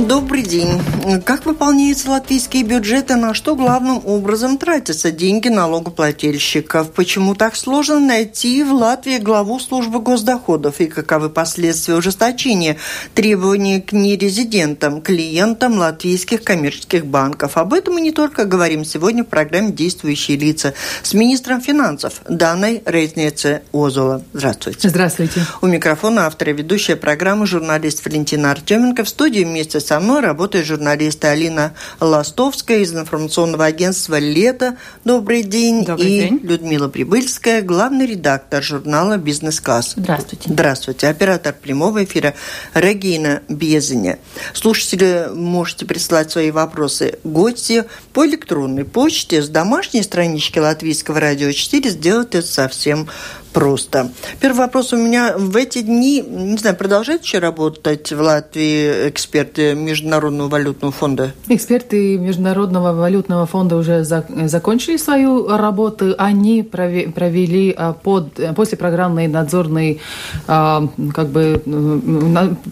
Добрый день. Как выполняется латвийский бюджет и на что главным образом тратятся деньги налогоплательщиков? Почему так сложно найти в Латвии главу службы госдоходов и каковы последствия ужесточения требований к нерезидентам, клиентам латвийских коммерческих банков? Об этом мы не только говорим сегодня в программе «Действующие лица» с министром финансов Даной Рейзнеце Озола. Здравствуйте. Здравствуйте. У микрофона автор и ведущая программы журналист Валентина Артеменко. В студии вместе со мной работает журналист Алина Ластовская из информационного агентства «Лето». Добрый день. Добрый и день. Людмила Прибыльская, главный редактор журнала «Бизнес-класс». Здравствуйте. Здравствуйте. Оператор прямого эфира Регина Безеня. Слушатели можете присылать свои вопросы гости по электронной почте с домашней странички Латвийского радио 4. Сделать это совсем просто. Первый вопрос у меня. В эти дни, не знаю, продолжают еще работать в Латвии эксперты Международного валютного фонда? Эксперты Международного валютного фонда уже за, закончили свою работу. Они прове, провели а, под, после программной надзорной, а, как бы,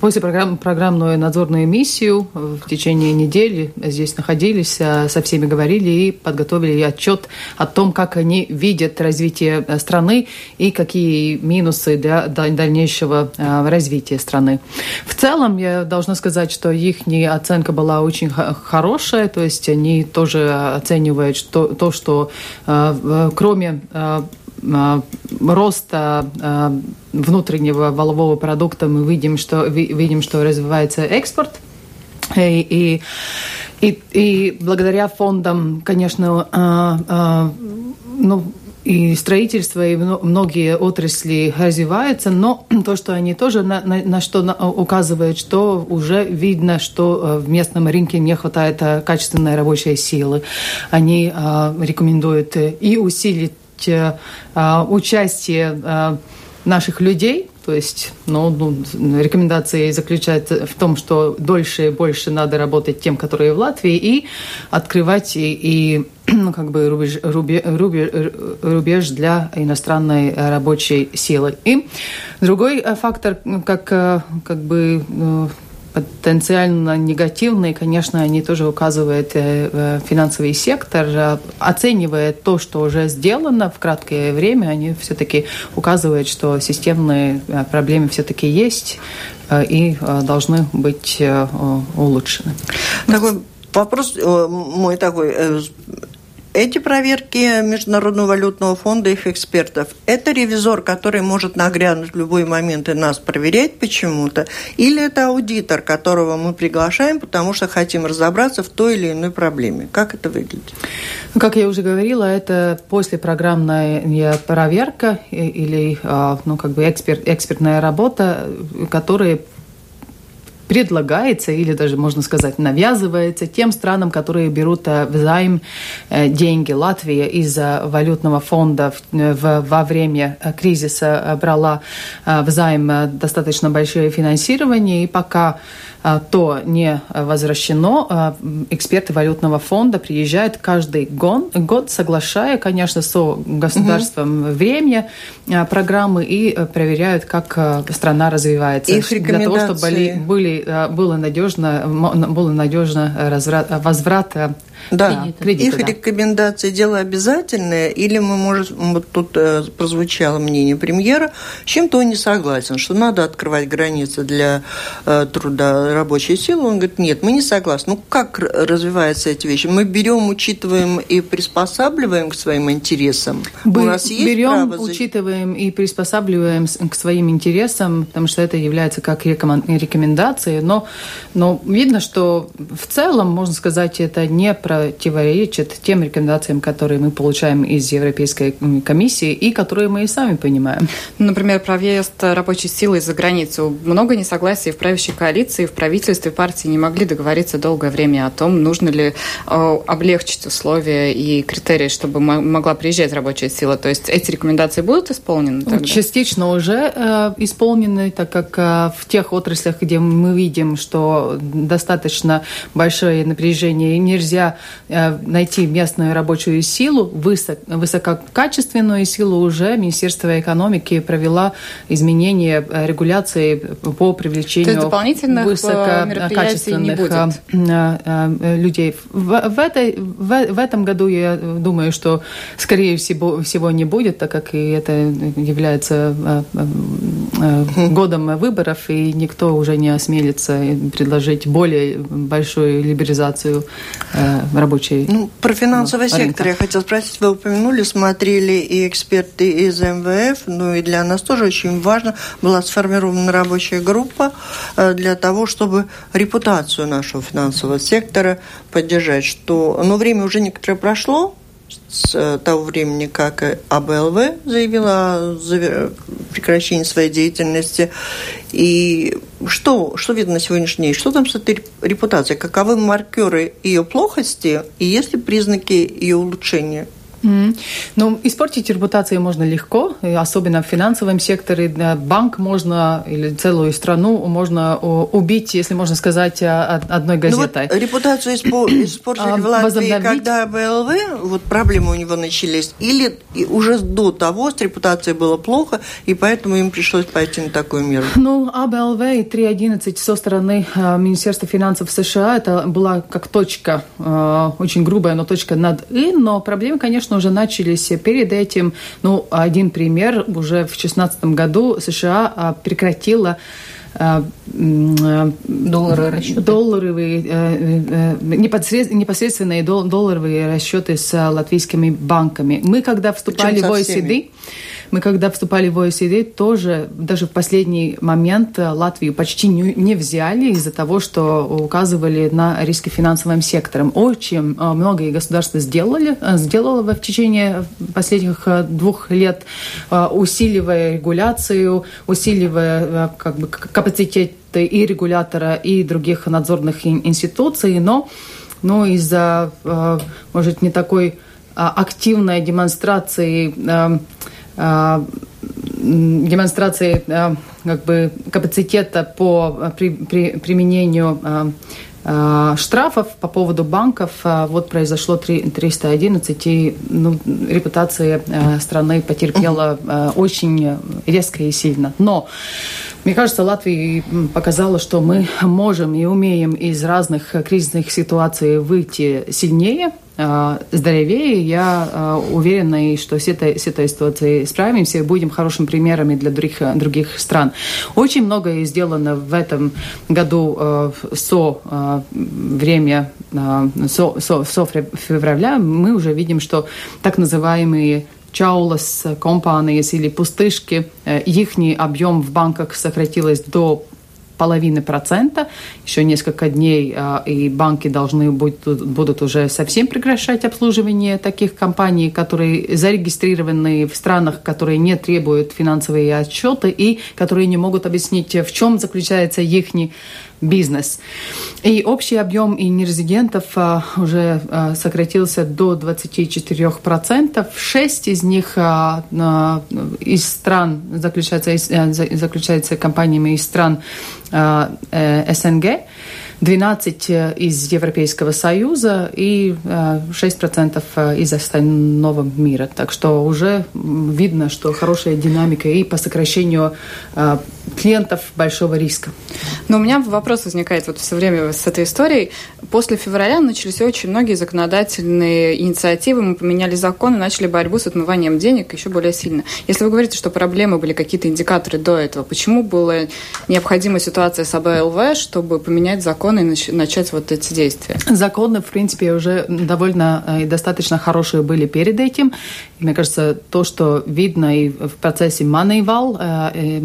после программ, программную надзорную миссию в течение недели здесь находились, а, со всеми говорили и подготовили отчет о том, как они видят развитие страны и какие минусы для дальнейшего э, развития страны. В целом, я должна сказать, что их оценка была очень хорошая, то есть они тоже оценивают то, что э, кроме э, роста внутреннего валового продукта мы видим, что, видим, что развивается экспорт. И, и, и благодаря фондам, конечно, ну, и строительство, и многие отрасли развиваются, но то, что они тоже на, на, на что указывают, что уже видно, что э, в местном рынке не хватает э, качественной рабочей силы. Они э, рекомендуют и усилить э, участие э, наших людей то есть ну, ну, рекомендации заключаются в том, что дольше и больше надо работать тем, которые в Латвии, и открывать и, и ну, как бы рубеж, рубеж, рубеж для иностранной рабочей силы. И другой фактор, как, как бы потенциально негативные, конечно, они тоже указывают э, финансовый сектор, э, оценивая то, что уже сделано в краткое время, они все-таки указывают, что системные э, проблемы все-таки есть и должны быть улучшены. Такой вопрос мой такой эти проверки Международного валютного фонда, их экспертов, это ревизор, который может нагрянуть в любой момент и нас проверять почему-то, или это аудитор, которого мы приглашаем, потому что хотим разобраться в той или иной проблеме. Как это выглядит? Как я уже говорила, это после программная проверка или а, ну, как бы эксперт, экспертная работа, которая предлагается или даже, можно сказать, навязывается тем странам, которые берут э, взаим э, деньги. Латвия из-за валютного фонда в, во время э, кризиса брала взаим достаточно большое финансирование, и пока то не возвращено. А, эксперты валютного фонда приезжают каждый год, соглашая, конечно, со государством угу. время а, программы и проверяют, как страна развивается. Их Для того, чтобы были, были, было надежно, было надежно разврат, возврат да, кредита, их да. рекомендации дело обязательное, или мы можем, вот тут э, прозвучало мнение премьера, с чем-то он не согласен, что надо открывать границы для э, труда рабочей силы. Он говорит, нет, мы не согласны. Ну, как развиваются эти вещи? Мы берем, учитываем и приспосабливаем к своим интересам. Мы У нас есть берем, право... учитываем и приспосабливаем к своим интересам, потому что это является как рекомендацией, но, но видно, что в целом, можно сказать, это не про противоречит тем рекомендациям, которые мы получаем из Европейской комиссии и которые мы и сами понимаем. Например, про въезд рабочей силы из-за границу. Много несогласий в правящей коалиции, в правительстве партии не могли договориться долгое время о том, нужно ли э, облегчить условия и критерии, чтобы могла приезжать рабочая сила. То есть эти рекомендации будут исполнены? Тогда? Частично уже э, исполнены, так как э, в тех отраслях, где мы видим, что достаточно большое напряжение, и нельзя найти местную рабочую силу, высок, высококачественную силу, уже Министерство экономики провела изменения э, регуляции по привлечению дополнительных э, высококачественных людей. В, в, этой, в, в этом году я думаю, что скорее всего, всего не будет, так как и это является годом выборов, и никто уже не осмелится предложить более большую либерализацию рабочей. Ну, про финансовый рынка. сектор я хотела спросить. Вы упомянули, смотрели и эксперты из МВФ, ну и для нас тоже очень важно, была сформирована рабочая группа э, для того, чтобы репутацию нашего финансового сектора поддержать, что, но время уже некоторое прошло, с э, того времени, как АБЛВ заявила о прекращении своей деятельности. И что, что видно на сегодняшний день? Что там с этой репутацией? Каковы маркеры ее плохости и есть ли признаки ее улучшения? Mm. Ну, испортить репутацию можно легко, особенно в финансовом секторе. Банк можно или целую страну можно убить, если можно сказать, одной газетой. Ну, вот репутацию испортили в Латвии, когда БЛВ, вот проблемы у него начались, или уже до того с репутацией было плохо, и поэтому им пришлось пойти на такую меру? Ну, АБЛВ и 3.11 со стороны Министерства финансов США, это была как точка, очень грубая, но точка над «и», но проблемы, конечно, конечно, уже начались перед этим. Ну, один пример. Уже в 2016 году США а, прекратила а, долларовые расчеты. Долларовые, э, э, непосредственные долларовые расчеты с латвийскими банками. Мы, когда вступали в OECD, мы, когда вступали в ОСД, тоже даже в последний момент э, Латвию почти не, не взяли из-за того, что указывали на риски финансовым сектором. Очень э, многое государство сделали, э, сделало в течение последних двух лет, усиливая регуляцию, усиливая как бы, капацитет и регулятора, и других надзорных институций, но но из-за, может, не такой активной демонстрации а, демонстрации а, как бы капацитета по а, при, при, применению штрафов по поводу банков. Вот произошло 311, и ну, репутация страны потерпела очень резко и сильно. Но мне кажется, Латвия показала, что мы можем и умеем из разных кризисных ситуаций выйти сильнее, здоровее. Я э, уверена, что с этой, с этой ситуацией справимся и будем хорошими примерами для других, других стран. Очень многое сделано в этом году э, со время со, со, со февраля. Мы уже видим, что так называемые чаулас компании или пустышки, их объем в банках сократилось до половины процента. Еще несколько дней, а, и банки должны будут, будут уже совсем прекращать обслуживание таких компаний, которые зарегистрированы в странах, которые не требуют финансовые отчеты и которые не могут объяснить, в чем заключается их бизнес. И общий объем и а, уже а, сократился до 24%. Шесть из них а, из стран заключаются, заключаются компаниями из стран э, СНГ. 12 э, из Европейского Союза и 6% э, из остального мира. Так что уже видно, что хорошая динамика и по сокращению э, клиентов большого риска. Но у меня вопрос возникает вот все время с этой историей. После февраля начались очень многие законодательные инициативы, мы поменяли законы, начали борьбу с отмыванием денег еще более сильно. Если вы говорите, что проблемы были какие-то индикаторы до этого, почему была необходима ситуация с АБЛВ, чтобы поменять закон законы и начать вот эти действия? Законы, в принципе, уже довольно э, и достаточно хорошие были перед этим. И, мне кажется, то, что видно и в процессе Moneyval, э,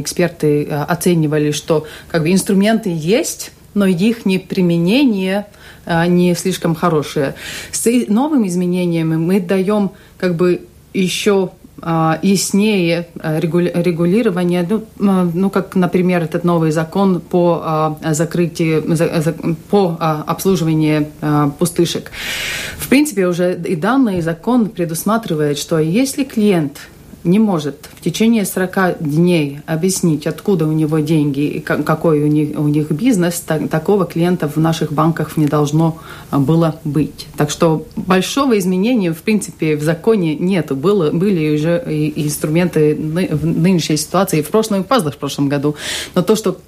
эксперты э, оценивали, что как бы инструменты есть, но их не применение не слишком хорошие. С новыми изменениями мы даем как бы еще а, яснее а, регулирование, ну, ну, как, например, этот новый закон по а, закрытию, по обслуживанию пустышек. В принципе, уже и данный закон предусматривает, что если клиент не может в течение 40 дней объяснить, откуда у него деньги и какой у них, у них бизнес, так, такого клиента в наших банках не должно а, было быть. Так что большого изменения, в принципе, в законе нет. Было, были уже и инструменты в нынешней ситуации, и в прошлом, и в прошлом году. Но то, что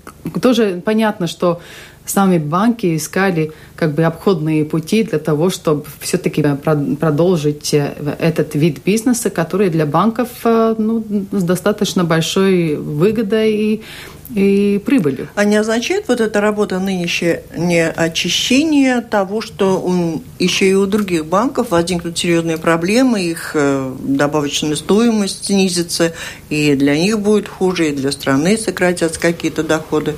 тоже понятно, что сами банки искали как бы обходные пути для того, чтобы все-таки продолжить э, этот вид бизнеса, который для банков э, ну, с достаточно большой выгодой и и прибылью. А не означает вот эта работа нынешняя не очищение того, что еще и у других банков возникнут серьезные проблемы, их э, добавочная стоимость снизится, и для них будет хуже, и для страны сократятся какие-то доходы?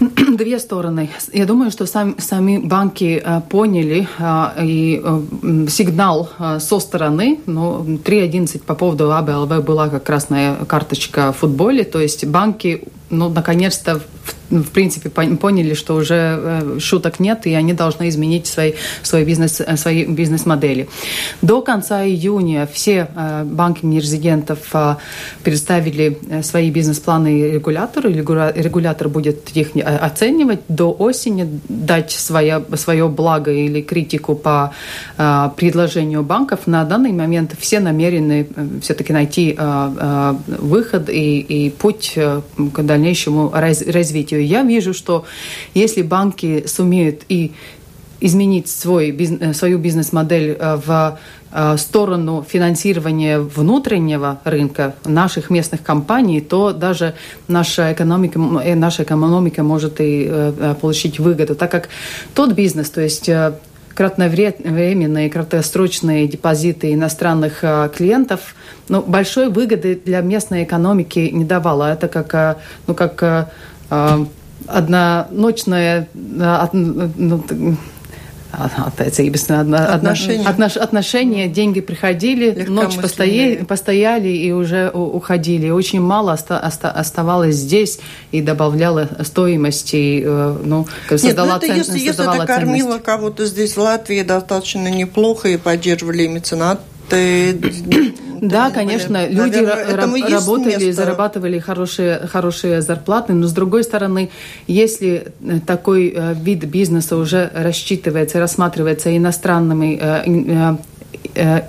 Две стороны. Я думаю, что сами, сами банки э, поняли э, и э, сигнал э, со стороны, ну, 3.11 по поводу АБЛВ была как красная карточка в футболе, то есть банки ну, наконец-то в принципе, поняли, что уже э, шуток нет, и они должны изменить свои, свой бизнес, э, свои бизнес-модели. До конца июня все э, банки нерезидентов представили свои бизнес-планы регулятору, регулятор будет их оценивать. До осени дать свое, свое благо или критику по предложению банков. На данный момент все намерены все-таки найти выход и, и путь к дальнейшему развитию я вижу, что если банки сумеют и изменить свой, э, свою бизнес-модель э, в э, сторону финансирования внутреннего рынка наших местных компаний, то даже наша экономика, наша экономика может и получить выгоду, так как тот бизнес, то есть кратковременные, краткосрочные депозиты иностранных клиентов, ну, большой выгоды для местной экономики не давало. Это как, ну, как одноночное ну, attiecības, отношения. Отнош, отношения, деньги приходили, ночь постояли, постояли и уже уходили. Очень мало оста, оста, оставалось здесь и добавляло стоимости, э, ну, создала Нет, ну это если, если это кормило кого-то здесь в Латвии достаточно неплохо и поддерживали меценат, да, конечно, люди работали, зарабатывали хорошие, хорошие зарплаты, но с другой стороны, если э, такой э, вид бизнеса уже рассчитывается, рассматривается иностранными Э,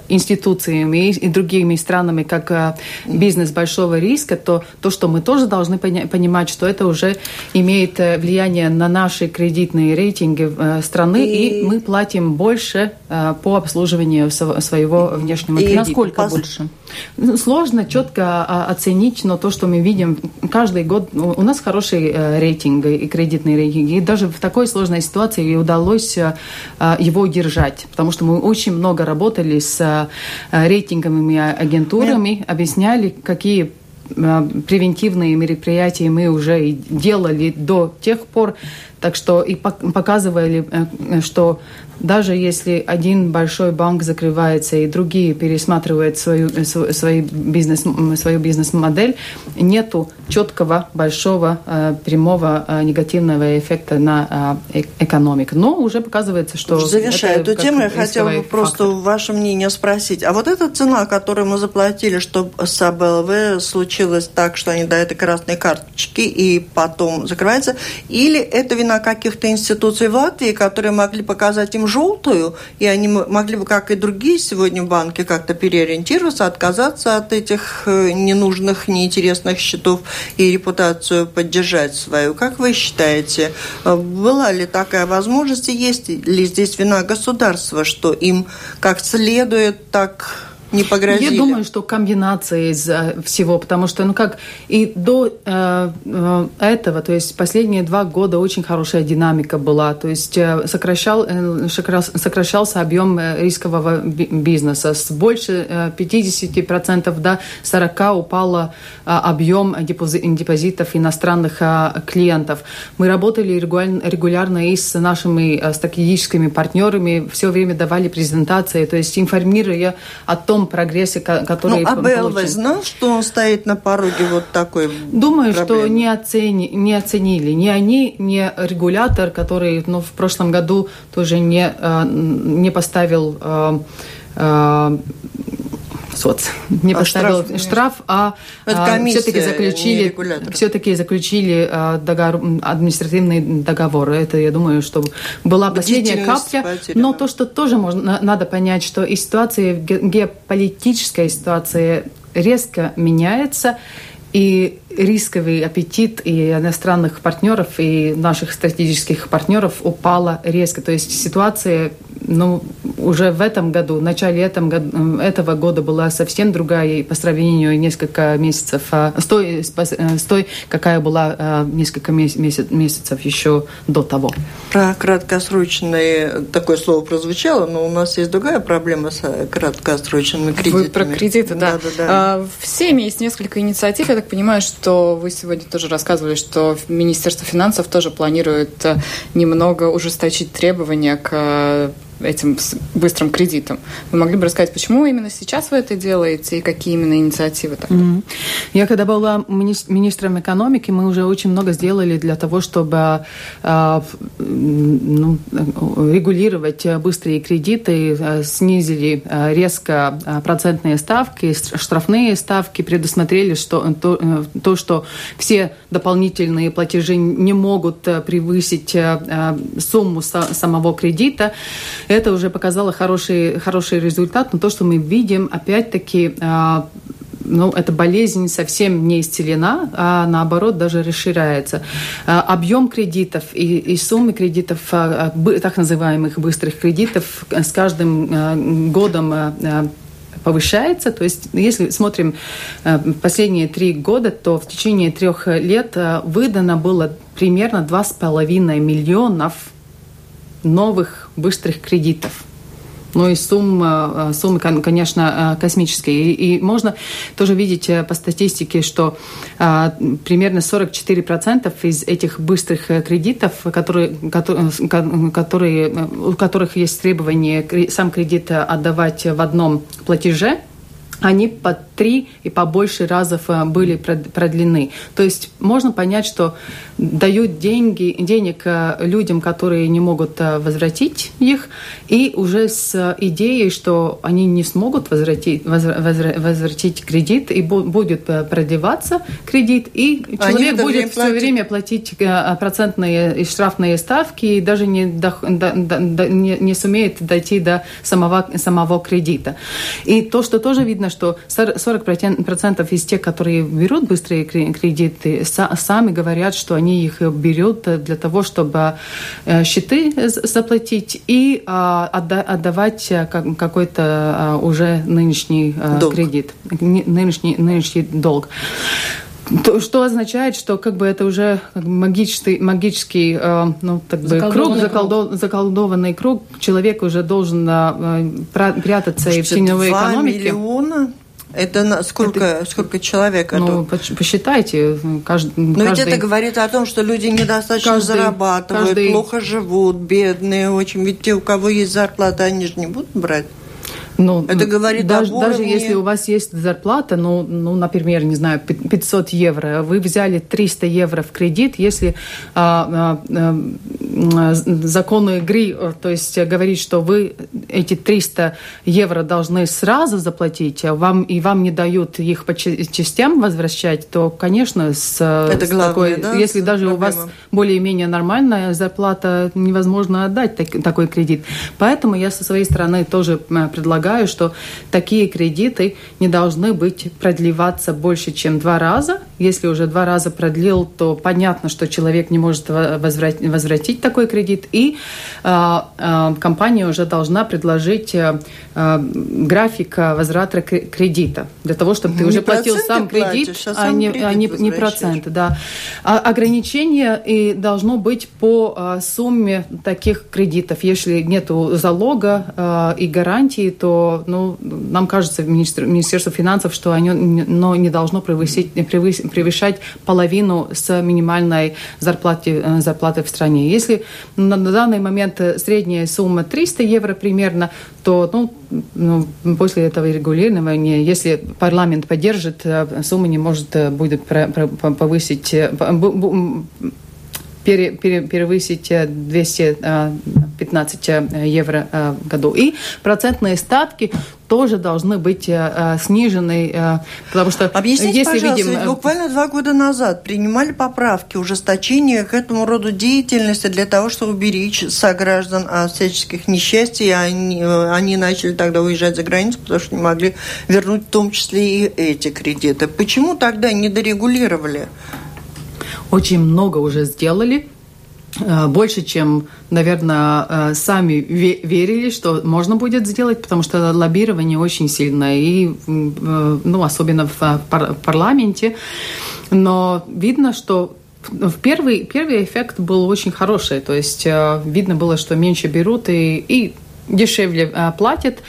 институциями и другими странами как э, бизнес большого риска, то то, что мы тоже должны понимать, что это уже имеет э, влияние на наши кредитные рейтинги страны, и, и мы платим больше по обслуживанию своего внешнего и кредита. Насколько Пос... больше? Ну, сложно четко а, оценить, но то, что мы видим каждый год, у нас хороший рейтинг и кредитный рейтинг, и даже в такой сложной ситуации удалось его удержать, потому что мы очень много работали работали с э, рейтинговыми агентурами, yeah. объясняли, какие э, превентивные мероприятия мы уже делали до тех пор, так что и показывали, э, что даже если один большой банк закрывается и другие пересматривают свою, свою, бизнес, свою бизнес-модель, нету четкого, большого, э, прямого э, негативного эффекта на э, экономику. Но уже показывается, что... Завершая эту тему, я хотела бы просто ваше мнение спросить. А вот эта цена, которую мы заплатили, чтобы с АБЛВ случилось так, что они дают красные карточки и потом закрывается, или это вина каких-то институций в Латвии, которые могли показать им желтую, и они могли бы, как и другие сегодня банки, как-то переориентироваться, отказаться от этих э, ненужных, неинтересных счетов и репутацию поддержать свою. Как вы считаете, э, была ли такая возможность, и есть ли здесь вина государства, что им как следует так не погрозили? Я думаю, что комбинация из всего, потому что, ну как, и до э, э, этого, то есть последние два года очень хорошая динамика была, то есть э, сокращал, э, сокращался объем э, рискового бизнеса. С больше 50% до 40% упало объем депозитов иностранных клиентов. Мы работали регулярно и с нашими стратегическими партнерами, все время давали презентации, то есть информируя о том прогрессе, который ну, а знал, что он стоит на пороге вот такой Думаю, проблемы? что не, оцени, не оценили. Ни они, ни регулятор, который ну, в прошлом году тоже не, э, не поставил э, э, соц, не а поставил штраф, штраф а, а все-таки заключили, все-таки заключили договор, административный договор. Это, я думаю, что была последняя капля. Потеряна. Но то, что тоже можно, надо понять, что и ситуация, геополитическая ситуация резко меняется, и рисковый аппетит и иностранных партнеров, и наших стратегических партнеров упала резко. То есть ситуация ну, уже в этом году, в начале этом, этого года была совсем другая по сравнению несколько месяцев а, с той, с той какая была а, несколько месяц, месяцев еще до того. Про краткосрочные такое слово прозвучало, но у нас есть другая проблема с краткосрочными кредитами. Вы про кредиты, да. да, да, да. А, в СЕМе есть несколько инициатив. Я так понимаю, что вы сегодня тоже рассказывали, что Министерство финансов тоже планирует э, немного ужесточить требования к этим быстрым кредитом. Вы могли бы рассказать, почему именно сейчас вы это делаете и какие именно инициативы тогда? Mm-hmm. Я когда была министром экономики, мы уже очень много сделали для того, чтобы э, ну, регулировать быстрые кредиты, э, снизили э, резко процентные ставки, штрафные ставки, предусмотрели что, то, то, что все дополнительные платежи не могут превысить сумму самого кредита. Это уже показало хороший, хороший результат, но то, что мы видим, опять-таки, а, ну, эта болезнь совсем не исцелена, а наоборот даже расширяется. А, объем кредитов и, и суммы кредитов, а, так называемых быстрых кредитов, с каждым годом повышается. То есть, если смотрим последние три года, то в течение трех лет выдано было примерно 2,5 миллионов новых быстрых кредитов. Ну и суммы, суммы конечно, космические. И, можно тоже видеть э, по статистике, что а, примерно 44% из этих быстрых э, кредитов, которые, которые, э, у которых есть требование сам кредит отдавать в одном платеже, они по три и по больше разов э, были продлены. То есть можно понять, что дают деньги, денег э, людям, которые не могут э, возвратить их, и уже с идеей, что они не смогут возвратить, возвратить кредит, и будет продлеваться кредит, и человек будет все время платить процентные и штрафные ставки, и даже не, до, до, до, не, не сумеет дойти до самого, самого кредита. И то, что тоже видно, что 40% из тех, которые берут быстрые кредиты, сами говорят, что они их берут для того, чтобы э, счеты заплатить и а, отдавать э, какой-то уже нынешний э, долг. кредит, нынешний, нынешний долг. То, что означает, что как бы это уже магический, магический э, ну, так бы, круг, заколдо, заколдованный круг. Человек уже должен э, прятаться Может, и в теневой экономике. миллиона это на, сколько, это, сколько человек? Ну, это? посчитайте. Каждый, Но каждый, ведь это говорит о том, что люди недостаточно каждый, зарабатывают, каждый... плохо живут, бедные очень. Ведь те, у кого есть зарплата, они же не будут брать. Ну, это говорит даже, об уровне... даже если у вас есть зарплата, ну, ну, например, не знаю, 500 евро, вы взяли 300 евро в кредит, если а, а, а, законы игры, то есть говорит, что вы эти 300 евро должны сразу заплатить, а вам, и вам не дают их по частям возвращать, то, конечно, с, это с главное, такой, да, если даже проблема. у вас более-менее нормальная зарплата, невозможно отдать так, такой кредит. Поэтому я со своей стороны тоже предлагаю предлагаю, что такие кредиты не должны быть продлеваться больше, чем два раза. Если уже два раза продлил, то понятно, что человек не может возвратить, возвратить такой кредит, и э, э, компания уже должна предложить э, график возврата кредита для того, чтобы ты не уже платил сам кредит, платишь, а, а, не, а не, не проценты. Да. А, ограничение и должно быть по а, сумме таких кредитов. Если нет залога а, и гарантии, то ну, нам кажется, министр, Министерство финансов, что оно но не должно превысить, превышать половину с минимальной зарплаты, э, зарплаты в стране. Если на, на данный момент средняя сумма 300 евро примерно, то ну, ну, после этого регулирования, если парламент поддержит, э, сумма не может э, будет повысить пере, пере, перевысить 215 евро в году. И процентные ставки тоже должны быть э, снижены, э, потому что Объясните, если пожалуйста, видим... Ведь буквально два года назад принимали поправки, ужесточения к этому роду деятельности для того, чтобы уберечь сограждан от всяческих несчастий, они, они начали тогда уезжать за границу, потому что не могли вернуть в том числе и эти кредиты. Почему тогда не дорегулировали? Очень много уже сделали, Э, больше, чем, наверное, э, сами верили, что можно будет сделать, потому что лоббирование очень сильное, и, э, ну, особенно в парламенте. Но видно, что в первый, первый эффект был очень хороший, то есть видно было, что меньше берут и, и дешевле платят,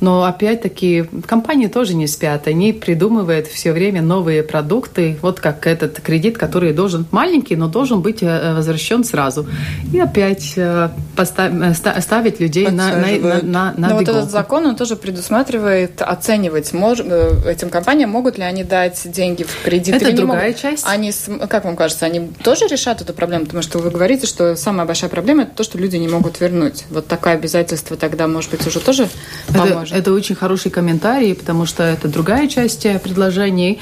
но опять-таки компании тоже не спят. Они придумывают все время новые продукты. Вот как этот кредит, который должен маленький, но должен быть э, возвращен сразу. И опять э, поставить, ставить людей на, на, на, на Но вот этот закон, он тоже предусматривает оценивать, мож, э, этим компаниям могут ли они дать деньги в кредит. Это другая могут, часть. Они, как вам кажется, они тоже решат эту проблему? Потому что вы говорите, что самая большая проблема это то, что люди не могут вернуть. Вот такое обязательство тогда, может быть, уже тоже поможет? Это, это очень хороший комментарий, потому что это другая часть предложений,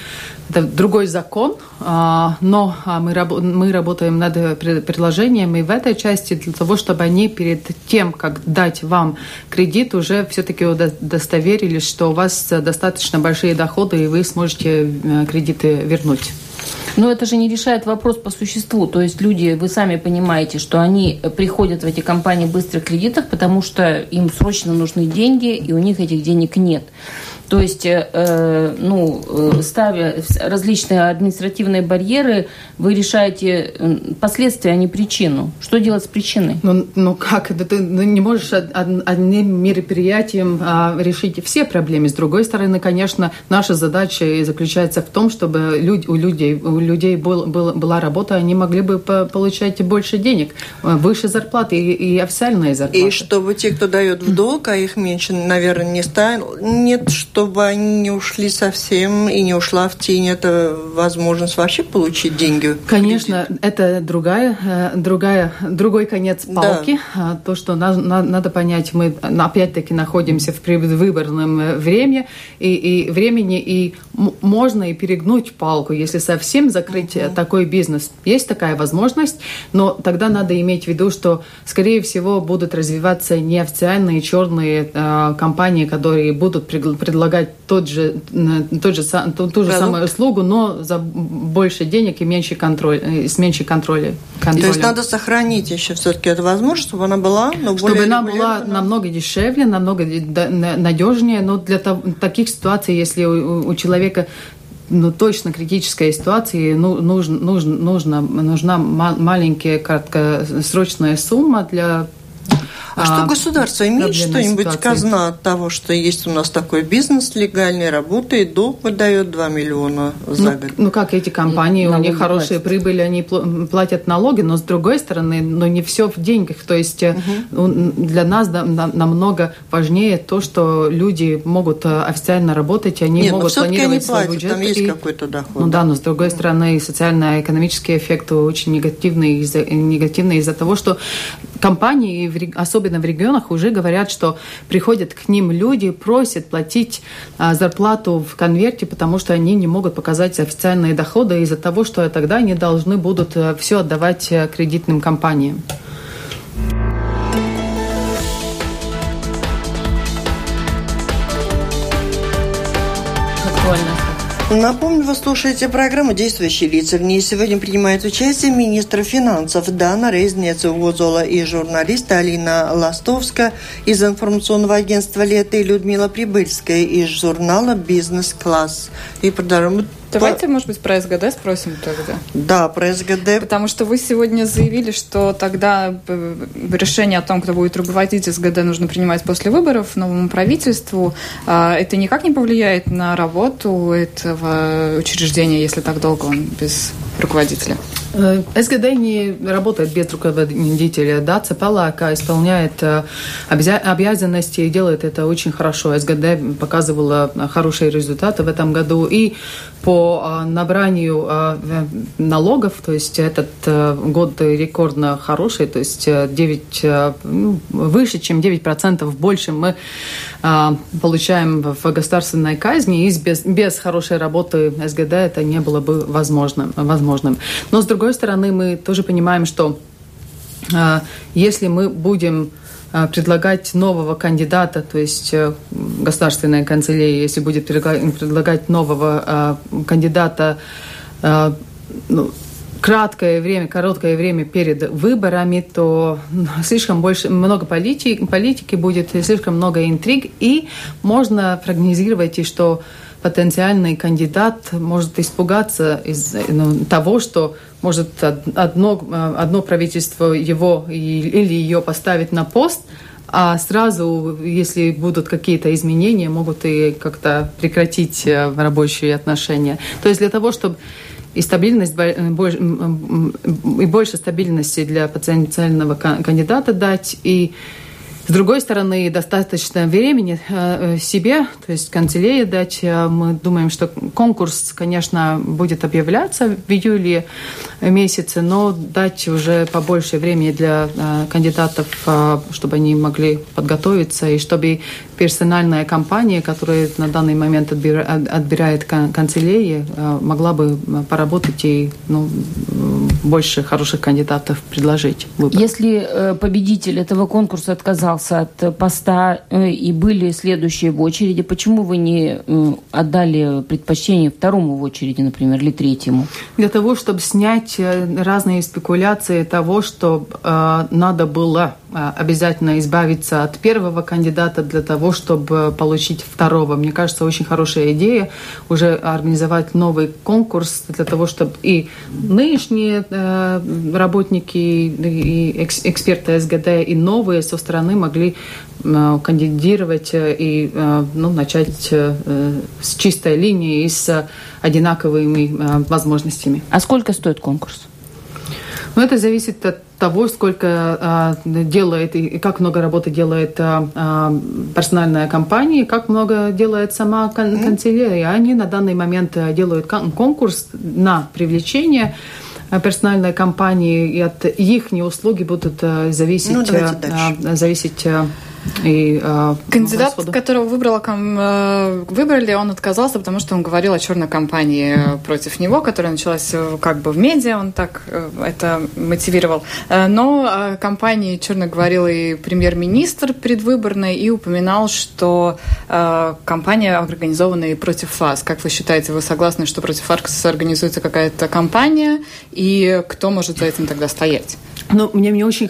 это другой закон, а, но а, мы, мы работаем над предложением и в этой части для того, чтобы они перед тем, как дать вам кредит, уже все-таки удостоверились, что у вас достаточно большие доходы и вы сможете э, кредиты вернуть. Но это же не решает вопрос по существу. То есть люди, вы сами понимаете, что они приходят в эти компании быстрых кредитов, потому что им срочно нужны деньги, и у них этих денег нет. То есть, э, э, ну, э, ставя различные административные барьеры, вы решаете последствия, а не причину. Что делать с причиной? Ну, ну как? Ты не можешь одним мероприятием а, решить все проблемы. С другой стороны, конечно, наша задача заключается в том, чтобы люди, у людей, у людей был, был, была работа, они могли бы получать больше денег, выше зарплаты и, и официальные зарплаты. И чтобы те, кто дает в долг, а их меньше, наверное, не стало, нет, чтобы они не ушли совсем и не ушла в тень, это возможность вообще получить деньги? Конечно, это другая, э, другая, другой конец палки. Да. То, что на, на, надо понять, мы опять-таки находимся в предвыборном э, время, и, и времени, и можно и перегнуть палку, если совсем закрыть угу. такой бизнес. Есть такая возможность, но тогда надо иметь в виду, что, скорее всего, будут развиваться неофициальные черные э, компании, которые будут предлагать предлагать тот же, тот же, ту, ту же самую услугу, но за больше денег и меньше контроль, э, с меньшей контроля. То есть надо сохранить еще все-таки эту возможность, чтобы она была, но Чтобы она была намного дешевле, намного надежнее, но для таких ситуаций, если у, у человека ну, точно критическая ситуация, ну, нужно, нужно, нужно, нужна маленькая краткосрочная сумма для а, а что государство имеет что-нибудь казна от того, что есть у нас такой бизнес легальный, работает, долг выдает 2 миллиона за ну, год? Ну как эти компании, у них хорошие платят. прибыли, они платят налоги, но с другой стороны, но не все в деньгах. То есть угу. для нас намного важнее то, что люди могут э, официально работать, они Нет, могут планировать они свой бюджет. Там есть и, какой-то доход. Ну да, но с другой стороны, социально-экономический эффект очень негативный из-за негативный из-за того, что компании, особенно особенно в регионах, уже говорят, что приходят к ним люди, просят платить а, зарплату в конверте, потому что они не могут показать официальные доходы из-за того, что тогда они должны будут э, все отдавать э, кредитным компаниям. Напомню, вы слушаете программу «Действующие лица». В ней сегодня принимает участие министр финансов Дана Резнецова-Возола и журналист Алина Ластовска из информационного агентства «Лето» и Людмила Прибыльская из журнала «Бизнес-класс». И продолжаем Давайте, может быть, про СГД спросим тогда. Да, про СГД. Потому что вы сегодня заявили, что тогда э, решение о том, кто будет руководить СГД, нужно принимать после выборов новому правительству. А это никак не повлияет на работу этого учреждения, если так долго он без руководителя? Э, СГД не работает без руководителя. Да, Цепалака исполняет э, обязанности и делает это очень хорошо. СГД показывала хорошие результаты в этом году. И по а, набранию а, налогов, то есть этот э, год рекордно хороший, то есть 9, э, ну, выше, чем 9% больше мы получаем в государственной казни, и без, без хорошей работы СГД это не было бы возможным. возможным. Но, с другой стороны, мы тоже понимаем, что если мы будем Э, предлагать нового кандидата, то есть э, государственная канцелярия, если будет предлагать нового э, кандидата ну, краткое время, короткое время перед выборами, то слишком больше, много политики, политики будет, слишком много интриг, и можно прогнозировать, что потенциальный кандидат может испугаться из ну, того, что может одно, одно правительство его или ее поставить на пост, а сразу, если будут какие-то изменения, могут и как-то прекратить э, рабочие отношения. То есть для того, чтобы и стабильность, и больше стабильности для потенциального кандидата дать, и с другой стороны, достаточно времени э, себе, то есть канцелярии дать. Э, мы думаем, что конкурс, конечно, будет объявляться в июле месяце, но дать уже побольше времени для э, кандидатов, чтобы они могли подготовиться, и чтобы персональная компания, которая на данный момент отбирает канцелярии, могла бы поработать и ну, больше хороших кандидатов предложить. Выбор. Если победитель этого конкурса отказал отказался от поста э, и были следующие в очереди, почему вы не отдали предпочтение второму в очереди, например, или третьему? Для того, чтобы снять э, разные спекуляции того, что э, надо было э, обязательно избавиться от первого кандидата для того, чтобы получить второго. Мне кажется, очень хорошая идея уже организовать новый конкурс для того, чтобы и нынешние э, работники и эксперты СГД и новые со стороны могли э, кандидировать э, и ну, начать с чистой линии и с одинаковыми возможностями. А сколько стоит конкурс? Ну, это зависит от того, сколько а, делает и как много работы делает а, персональная компания, как много делает сама кан- канцелярия. Они на данный момент делают конкурс на привлечение персональной компании, и от их услуги будут э, зависеть, ну, э, зависеть э, и, э, Кандидат, Господу. которого выбрала, э, выбрали, он отказался, потому что он говорил о черной кампании против него, которая началась э, как бы в медиа, он так э, это мотивировал. Э, но о кампании черно говорил и премьер-министр предвыборной и упоминал, что э, кампания организована и против вас. Как вы считаете, вы согласны, что против вас организуется какая-то кампания, и кто может за этим тогда стоять? Ну, мне, мне очень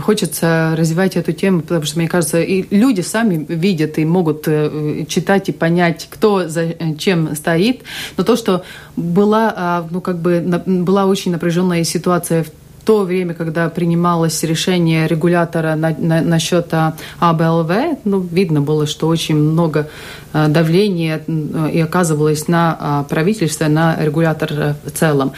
хочется развивать эту тему, потому что, мне кажется, и люди сами видят и могут э, читать и понять, кто за чем стоит. Но то, что была, а, ну, как бы, была очень напряженная ситуация в то время, когда принималось решение регулятора на, на, насчет а, АБЛВ, ну, видно было, что очень много а, давления и оказывалось на правительство, на регулятор в целом.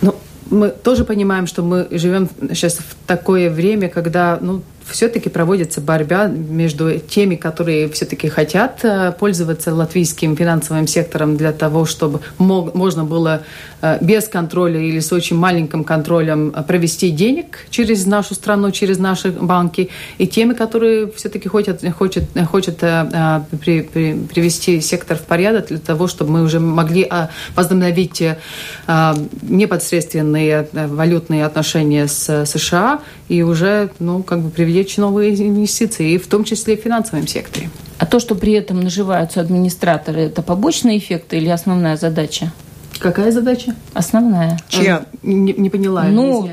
Ну, мы тоже понимаем, что мы живем сейчас в такое время, когда ну, все-таки проводится борьба между теми, которые все-таки хотят э, пользоваться латвийским финансовым сектором для того, чтобы мог, можно было без контроля или с очень маленьким контролем э, провести денег через нашу страну, через наши банки, и теми, которые все-таки хотят, хотят, хотят при, при, привести сектор в порядок для того, чтобы мы уже могли возобновить непосредственные валютные отношения с США и уже ну, как бы привлечь новые инвестиции, и в том числе в финансовом секторе. А то, что при этом наживаются администраторы, это побочный эффект или основная задача? Какая задача? Основная. Чья? Не, не поняла. Ну,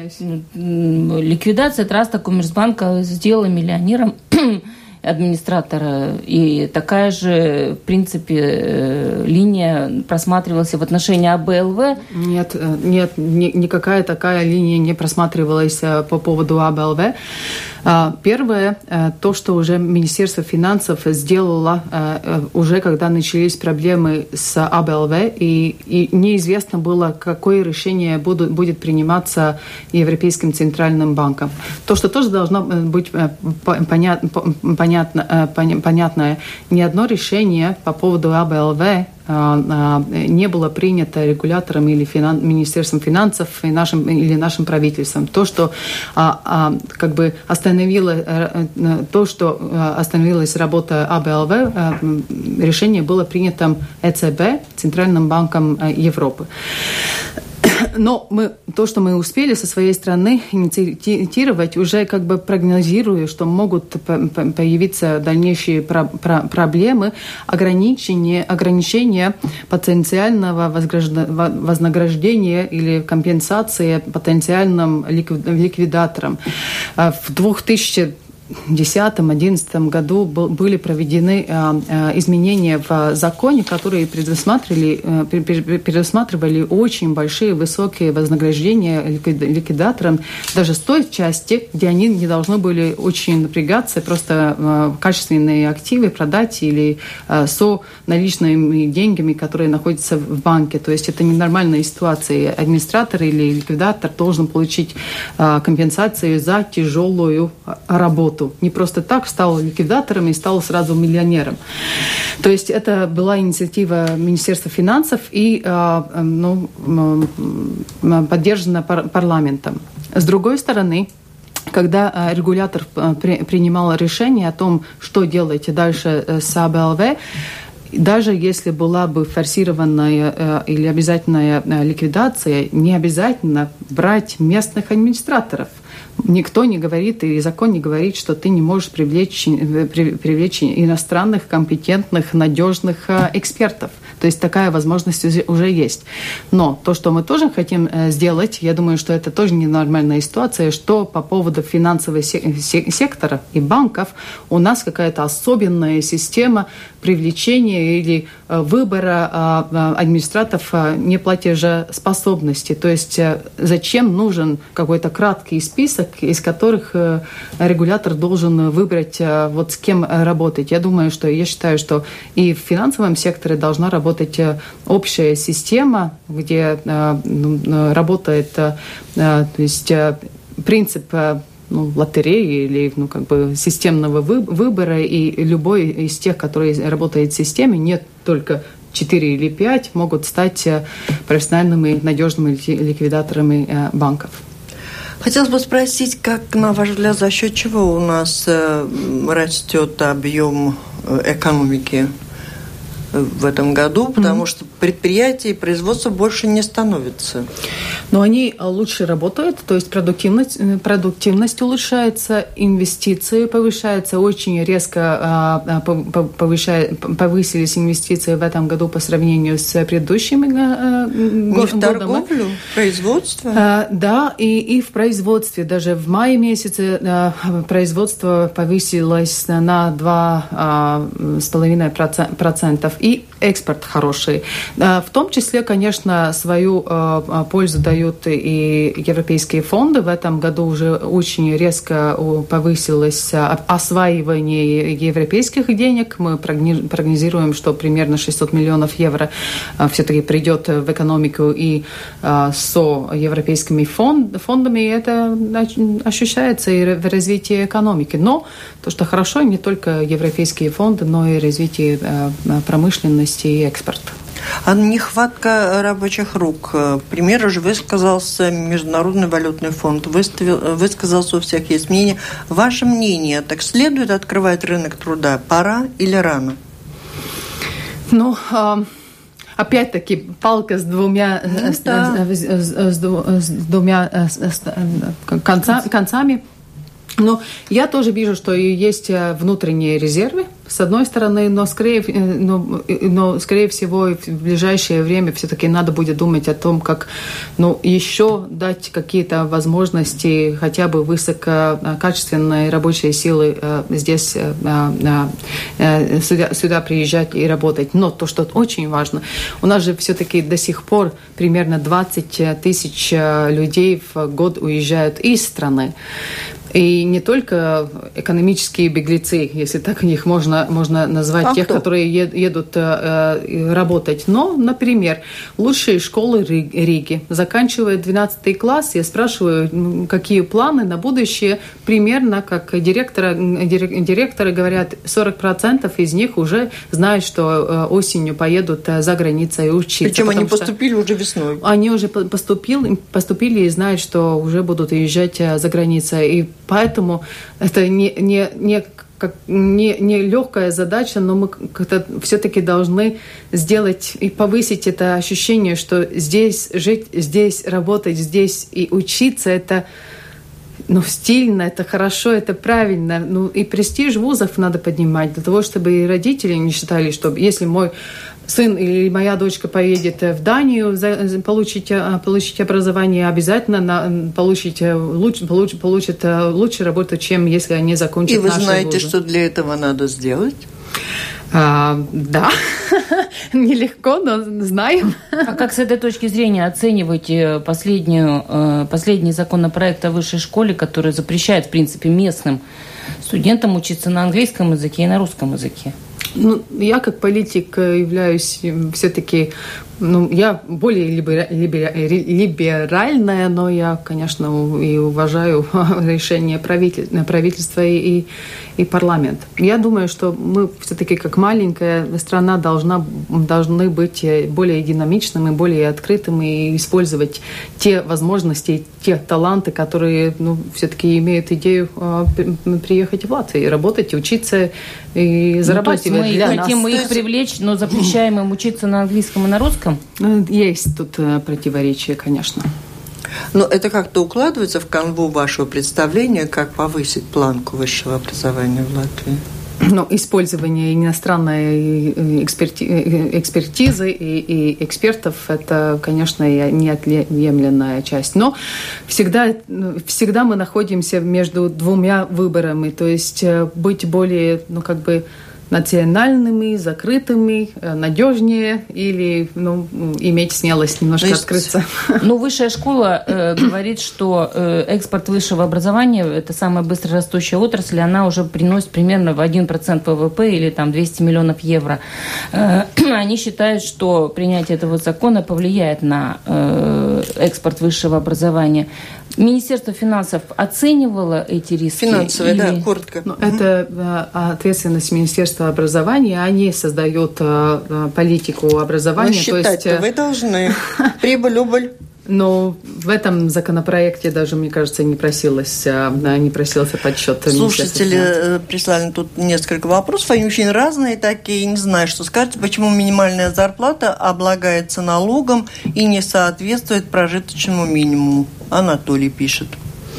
ликвидация траста Коммерцбанка сделала миллионером администратора. И такая же, в принципе, э, линия просматривалась в отношении АБЛВ? Нет, э, нет, ни, никакая такая линия не просматривалась э, по поводу АБЛВ. Первое, то, что уже Министерство финансов сделало уже, когда начались проблемы с АБЛВ, и, и неизвестно было, какое решение будут, будет приниматься Европейским центральным банком. То, что тоже должно быть понятно понятно, э, понятное, ни одно решение по поводу АБЛВ э, э, не было принято регулятором или финан, Министерством финансов и нашим, или нашим правительством. То, что а, а, как бы остановило, то, что остановилась работа АБЛВ, решение было принято ЭЦБ, Центральным банком Европы. Но мы, то, что мы успели со своей стороны инициировать, уже как бы прогнозируя, что могут появиться дальнейшие про про проблемы, ограничения, ограничения потенциального вознаграждения или компенсации потенциальным ликвидаторам. А в 2000 2010-2011 году были проведены а, а, изменения в законе, которые предусматривали, э, предусматривали очень большие, высокие вознаграждения ликвидаторам, даже с той части, где они не должны были очень напрягаться, просто а, качественные активы продать или со наличными деньгами, которые находятся в банке. То есть это ненормальная ситуация. Администратор или ликвидатор должен получить компенсацию за тяжелую работу работу. Не просто так стал ликвидатором и стал сразу миллионером. То есть это была инициатива Министерства финансов и а, ну, поддержана парламентом. С другой стороны, когда а, регулятор а, принимал решение о том, что делать дальше э, с АБЛВ, даже если была бы форсированная э, или обязательная э, ликвидация, не обязательно брать местных администраторов – никто не говорит, и закон не говорит, что ты не можешь привлечь, э, привлечь иностранных, компетентных, надежных э, экспертов. То есть такая возможность уже есть. Но то, что мы тоже хотим э, сделать, я думаю, что это тоже ненормальная ситуация, что по поводу финансового сектора и банков у нас какая-то особенная система привлечения или выбора администраторов неплатежеспособности. То есть зачем нужен какой-то краткий список из которых э, регулятор должен выбрать, э, вот с кем работать. Я думаю, что я считаю, что и в финансовом секторе должна работать э, общая система, где ну, работает то есть, принцип ну, лотереи или ну, как бы системного выбора, и любой из тех, которые работает в системе, нет только 4 или 5 могут стать профессиональными надежными ликвидаторами банков. Хотелось бы спросить, как, на ваш взгляд, за счет чего у нас э, растет объем э, экономики в этом году, потому mm-hmm. что предприятий и производства больше не становится. Но они лучше работают, то есть продуктивность, э, продуктивность улучшается, инвестиции повышаются, очень резко а, а, повышает, повысились инвестиции в этом году по сравнению с предыдущими э, годами. В торговлю, производство? Да, и, и в производстве. Даже в мае месяце производство повысилось на 2,5% и экспорт хороший. В том числе, конечно, свою пользу дают и европейские фонды. В этом году уже очень резко повысилось осваивание европейских денег. Мы прогнозируем, что примерно 600 миллионов евро все-таки придет в экономику и со европейскими фондами. И это ощущается и в развитии экономики. Но то, что хорошо, не только европейские фонды, но и развитие промышленности и экспорта. А нехватка рабочих рук. Пример уже высказался Международный валютный фонд, выставил, высказался у всех есть мнение. Ваше мнение, так следует открывать рынок труда? Пора или рано? Ну, опять-таки палка с двумя, ну, с, да. с, с, с, с двумя конца, концами. Но я тоже вижу, что есть внутренние резервы с одной стороны, но скорее, э, но, но, скорее всего в ближайшее время все-таки надо будет думать о том, как ну, еще дать какие-то возможности хотя бы высококачественной рабочей силы э, здесь э, сюда, сюда приезжать и работать. Но то, что очень важно, у нас же все-таки до сих пор примерно 20 тысяч людей в год уезжают из страны. И не только экономические беглецы, если так их можно, можно назвать, а тех, кто? которые едут э, э, работать, но, например, лучшие школы Риги. Заканчивая 12 класс, я спрашиваю, какие планы на будущее, примерно как директора, директоры говорят, 40% из них уже знают, что э, осенью поедут за границей учиться. Причем они поступили уже весной. Они уже поступили, поступили и знают, что уже будут уезжать за границей. И Поэтому это не, не, не как не, не легкая задача, но мы как-то все-таки должны сделать и повысить это ощущение, что здесь жить, здесь работать, здесь и учиться это ну, стильно, это хорошо, это правильно. Ну, и престиж вузов надо поднимать для того, чтобы и родители не считали, что если мой сын или моя дочка поедет в Данию за, получить, а, получить образование, обязательно на, получить, э, лучше, получит, э, лучше работу, чем если они закончат И вы знаете, вузы. что для этого надо сделать? А, да, нелегко, но знаем. А как с этой точки зрения оцениваете последнюю, э, последний законопроект о высшей школе, который запрещает, в принципе, местным студентам учиться на английском языке и на русском языке? Ну, я как политик э, являюсь все-таки ну, я более либеральная, но я, конечно, и уважаю решение правительства и, и парламент. Я думаю, что мы все-таки как маленькая страна должна, должны быть более динамичными, более открытыми и использовать те возможности, те таланты, которые ну, все-таки имеют идею а, приехать в Латвию, работать, учиться и зарабатывать. Ну, то есть мы хотим их привлечь, но запрещаем им учиться на английском и на русском? Русском? Ну, есть тут э, противоречие, конечно. Но это как-то укладывается в канву вашего представления, как повысить планку высшего образования в Латвии? ну, использование иностранной э, эксперти э, экспертизы и, и экспертов – это, конечно, неотъемлемая часть. Но всегда, всегда мы находимся между двумя выборами. То есть быть более, ну, как бы национальными, закрытыми, э, надежнее или ну, иметь смелость немножко есть... открыться. Ну, высшая школа э, говорит, что э, экспорт высшего образования – это самая быстро растущая отрасль, она уже приносит примерно в 1% ВВП или там 200 миллионов евро. Э, они считают, что принятие этого закона повлияет на э, экспорт высшего образования. Министерство финансов оценивало эти риски? Финансовые, или... да, коротко. Ну, это э, ответственность Министерства образования. Они создают э, э политику образования. Но считать-то есть... Э, вы должны. Прибыль, убыль. Но в этом законопроекте даже, мне кажется, не просилось, а, не просился подсчет. Слушатели э, прислали тут несколько вопросов, они очень разные такие, не знаю, что сказать, почему минимальная зарплата облагается налогом и не соответствует прожиточному минимуму. Анатолий пишет.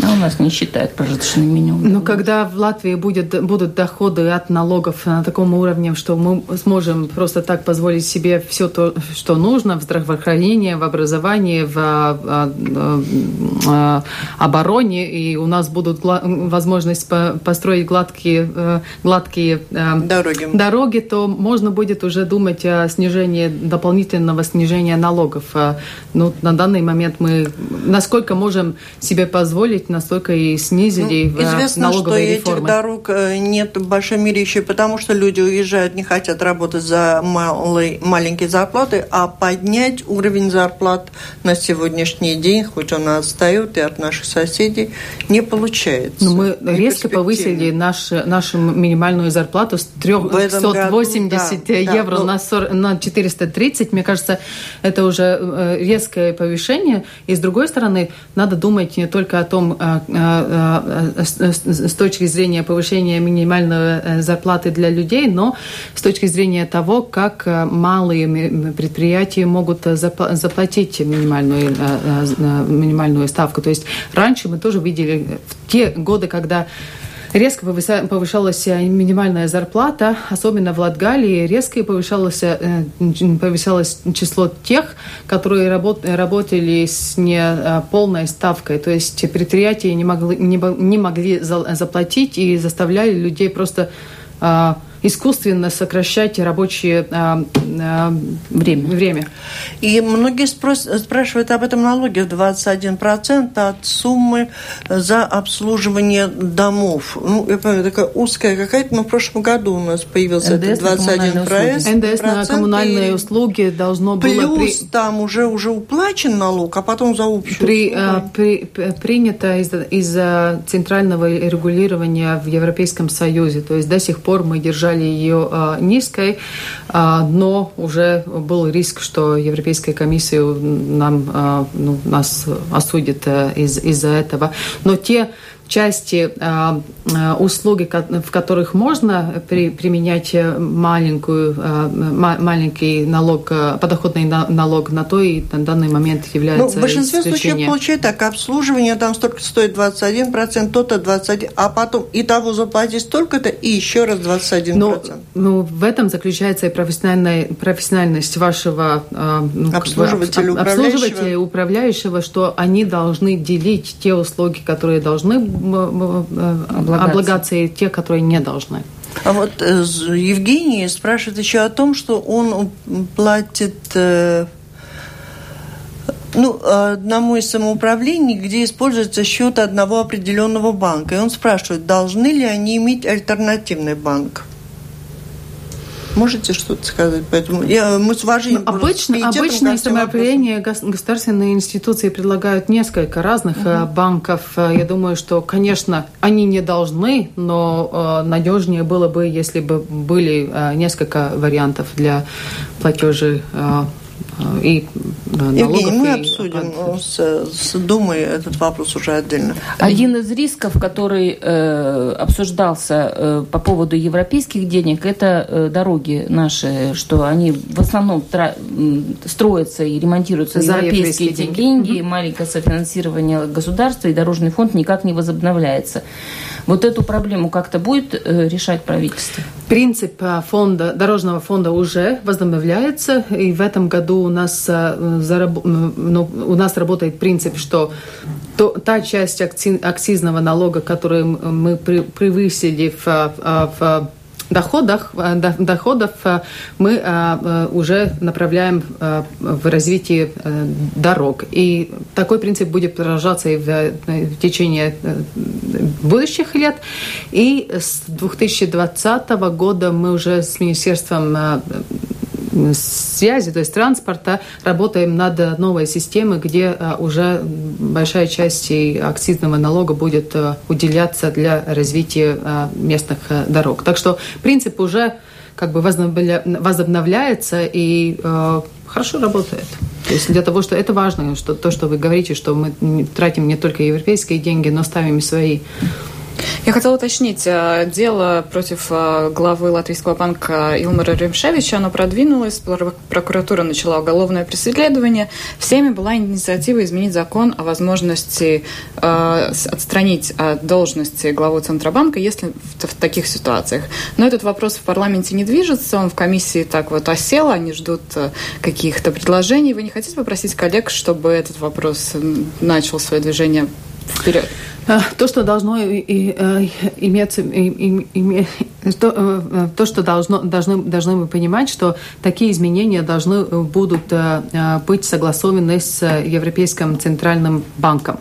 А у нас не считают прожиточный минимум. Но когда в Латвии будет, будут доходы от налогов на таком уровне, что мы сможем просто так позволить себе все то, что нужно в здравоохранении, в образовании, в а, а, а, обороне, и у нас будут возможность построить гладкие, э, гладкие дороги. дороги, то можно будет уже думать о снижении, дополнительного снижения налогов. Ну, на данный момент мы насколько можем себе позволить настолько и снизили ну, Известно, что реформы. этих дорог э, нет в большом мире еще потому, что люди уезжают, не хотят работать за малый, маленькие зарплаты, а поднять уровень зарплат на сегодняшний день, хоть он отстает и от наших соседей, не получается. Но мы не резко повысили наш, нашу минимальную зарплату с 380 году, да, евро да, на, 40, на 430. Мне кажется, это уже э, резкое повышение. И с другой стороны, надо думать не только о том, а, с точки зрения повышения минимальной э, зарплаты для людей, но с точки зрения того, как э, малые предприятия могут заплатить минимальную, э, минимальную ставку. То есть раньше мы тоже видели в те годы, когда Резко повышалась минимальная зарплата, особенно в Латгалии. Резко повышалось, повышалось число тех, которые работали с неполной ставкой. То есть предприятия не могли, не могли заплатить и заставляли людей просто искусственно сокращать рабочее а, а, время. время. И многие спрос, спрашивают об этом налоге в 21% от суммы за обслуживание домов. Ну, я помню, такая узкая какая-то, но в прошлом году у нас появился НДС этот 21 проект. НДС на коммунальные услуги должно плюс было... Плюс при... там уже, уже уплачен налог, а потом за общую при, а, при, принято из, из центрального регулирования в Европейском Союзе. То есть до сих пор мы держали держали ее а, низкой, а, но уже был риск, что Европейская комиссия нам, а, ну, нас осудит э, из, из-за этого. Но те части э, услуги, в которых можно при, применять маленькую, э, маленький налог, подоходный налог, на то и на данный момент является ну, В большинстве случаев получает так, обслуживание там столько стоит 21%, то-то 21%, а потом и того заплатить столько-то, и еще раз 21%. Ну, ну, в этом заключается и профессиональная, профессиональность вашего ну, обслуживателя, управляющего. обслуживателя управляющего, что они должны делить те услуги, которые должны облигации. облигации, те, которые не должны. А вот э, Евгений спрашивает еще о том, что он платит э, ну, одному из самоуправлений, где используется счет одного определенного банка. И он спрашивает, должны ли они иметь альтернативный банк? Можете что-то сказать? Поэтому я, мы с уважением ну, обычно, обычные самоопределения государственные институции предлагают несколько разных угу. банков. Э, я думаю, что, конечно, они не должны, но э, надежнее было бы, если бы были несколько вариантов для платежей и Евгений, мы обсудим от... с, с Думой этот вопрос уже отдельно. Один из рисков, который э, обсуждался э, по поводу европейских денег, это э, дороги наши, что они в основном тра- строятся и ремонтируются за европейские, европейские деньги, деньги угу. маленькое софинансирование государства и дорожный фонд никак не возобновляется. Вот эту проблему как-то будет э, решать правительство? Принцип э, фонда, дорожного фонда уже возобновляется, и в этом году у нас, э, зараб... ну, у нас работает принцип, что то, та часть акцизного налога, которую мы превысили в, в доходах, э, доходов э, мы э, уже направляем в развитие дорог. И такой принцип будет продолжаться и в, в течение будущих лет. И с 2020 года мы уже с Министерством связи, то есть транспорта, работаем над новой системой, где а, уже большая часть акцизного налога будет а, уделяться для развития местных дорог. Так что принцип уже как бы возобновляется и э, хорошо работает. То есть для того, что это важно, что то, что вы говорите, что мы тратим не только европейские деньги, но ставим и свои. Я хотела уточнить, э, дело против э, главы Латвийского банка Илмара Ремшевича, оно продвинулось, прокуратура начала уголовное преследование. Всеми была инициатива изменить закон о возможности э, отстранить от должности главу Центробанка, если в, в таких ситуациях. Но этот вопрос в парламенте не движется, он в комиссии так вот осел, они ждут э, каких-то предложений. Вы не хотите попросить коллег, чтобы этот вопрос начал свое движение вперед? А, то, что должно э, иметь, то, э, то, что должно, должны, должны мы понимать, что такие изменения должны будут э, быть согласованы с Европейским центральным банком.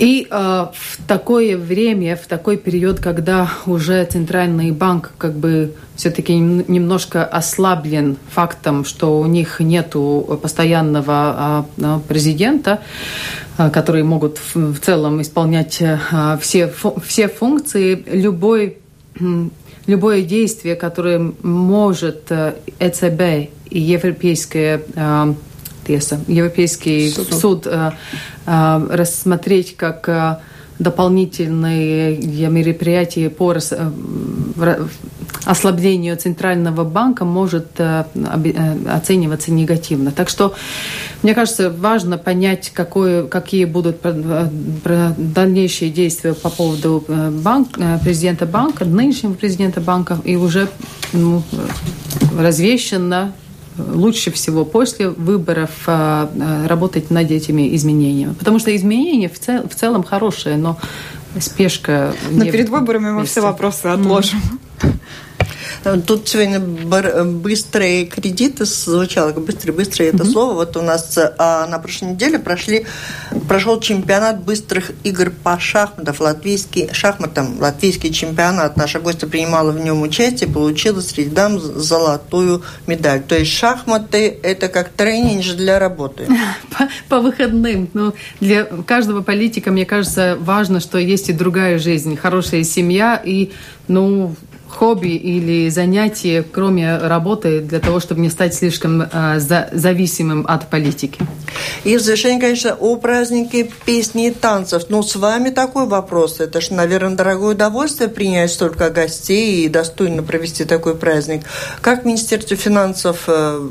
И э, в такое время, в такой период, когда уже центральный банк как бы все-таки немножко ослаблен фактом, что у них нет постоянного э, президента, э, которые могут в, целом исполнять э, все, все функции, любой, любое действие, которое может ЭЦБ и Европейская tiesa, Европейский суд, суд э, э, рассмотреть как э, дополнительные мероприятия по ослаблению Центрального банка может э, оцениваться негативно. Так что, мне кажется, важно понять, какое, какие будут дальнейшие действия по поводу банк, президента банка, нынешнего президента банка, и уже ну, развещенно лучше всего после выборов работать над этими изменениями. Потому что изменения в, цел, в целом хорошие, но спешка... Но перед выборами мы все вопросы отложим. Mm-hmm. Тут сегодня быстрые кредиты звучало, быстрые-быстрые это слово. Вот у нас а, на прошлой неделе прошли, прошел чемпионат быстрых игр по шахматам, латвийский, шахматам, латвийский чемпионат. Наша гостья принимала в нем участие, получила среди дам золотую медаль. То есть шахматы – это как тренинг для работы. По, по выходным. Ну, для каждого политика, мне кажется, важно, что есть и другая жизнь, хорошая семья и ну, хобби или занятие, кроме работы, для того, чтобы не стать слишком э, за, зависимым от политики? И в завершение, конечно, о празднике песни и танцев. Ну, с вами такой вопрос. Это же, наверное, дорогое удовольствие принять столько гостей и достойно провести такой праздник. Как Министерство финансов э,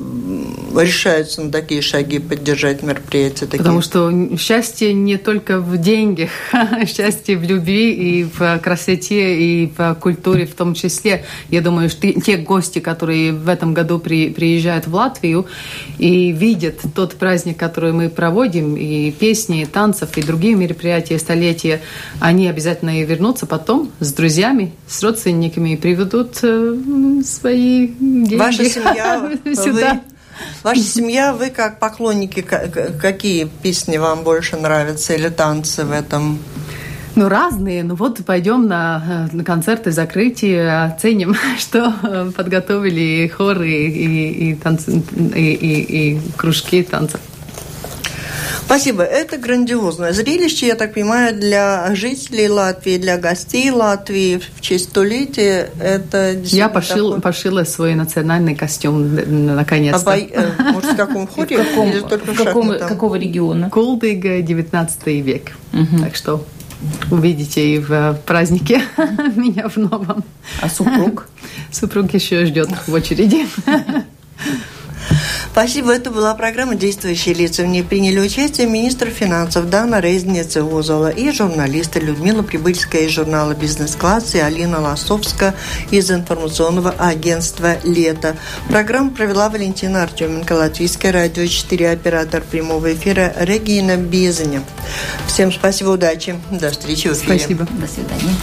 решается на такие шаги поддержать мероприятия? Такие? Потому что счастье не только в деньгах, счастье в любви и в красоте, и в культуре в том числе числе, я думаю, что те гости, которые в этом году при, приезжают в Латвию и видят тот праздник, который мы проводим, и песни, и танцев, и другие мероприятия, столетия, они обязательно и вернутся потом с друзьями, с родственниками и приведут э, свои деньги Ваша семья сюда. Ваша семья, вы как поклонники, какие песни вам больше нравятся или танцы в этом ну, разные. Ну вот пойдем на, э, на концерты закрытия, оценим, что э, подготовили хоры и, и, танцы, и, и, и кружки танцев. Спасибо. Это грандиозное зрелище, я так понимаю, для жителей Латвии, для гостей Латвии в честь столетия. Это я пошил, такой... пошила свой национальный костюм наконец-то. А по, э, может, в каком хоре? Каком, или только какого, какого региона? Кулдыга, 19 век. Угу. Так что увидите и в празднике меня в новом. А супруг? Супруг еще ждет в очереди. Спасибо. Это была программа «Действующие лица». В ней приняли участие министр финансов Дана Резница Озола и журналисты Людмила Прибыльская из журнала «Бизнес-класс» и Алина Лосовская из информационного агентства «Лето». Программу провела Валентина Артеменко, Латвийское радио 4, оператор прямого эфира Регина Безаня. Всем спасибо, удачи. До встречи в эфире. Спасибо. До свидания.